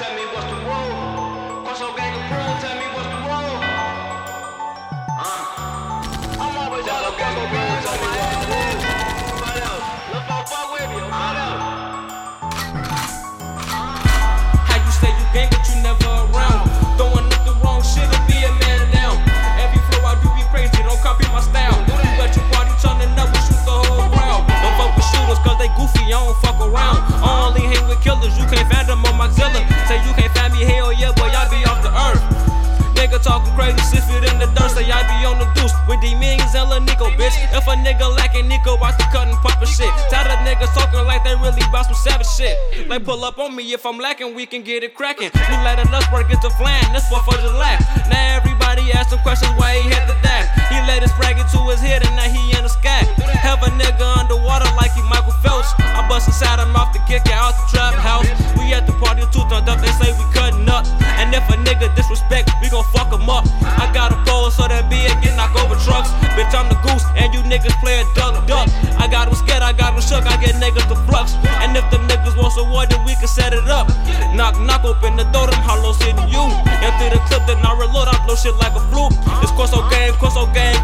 tell me what's the road. Cause I'm gang of pro, tell me. I only hang with killers, you can't find them on my Zilla. Say you can't find me, hell yeah, boy, I be off the earth. Nigga talking crazy, sift it in the dirt, say I be on the deuce with D millions and La Nico, bitch. If a nigga lacking Nico, watch the cut and pop shit. Tired of niggas talking like they really bout some savage shit. They like pull up on me if I'm lacking, we can get it cracking. We letting us work, get to flyin'. this one for the laugh. Now everybody asking questions why he had inside him off the kick out the trap house. We at the party too turned up, they say we cutting up. And if a nigga disrespect, we gon' fuck him up. I got a pole so that it get knock over trucks. Bitch, I'm the goose, and you niggas playing duck duck. I got him scared, I got him shook, I get niggas to flux. And if the niggas want some war, then we can set it up. Knock, knock open the door, them hollow city you. Empty the clip, then I reload, I blow shit like a fluke. It's Corso game, Corso game.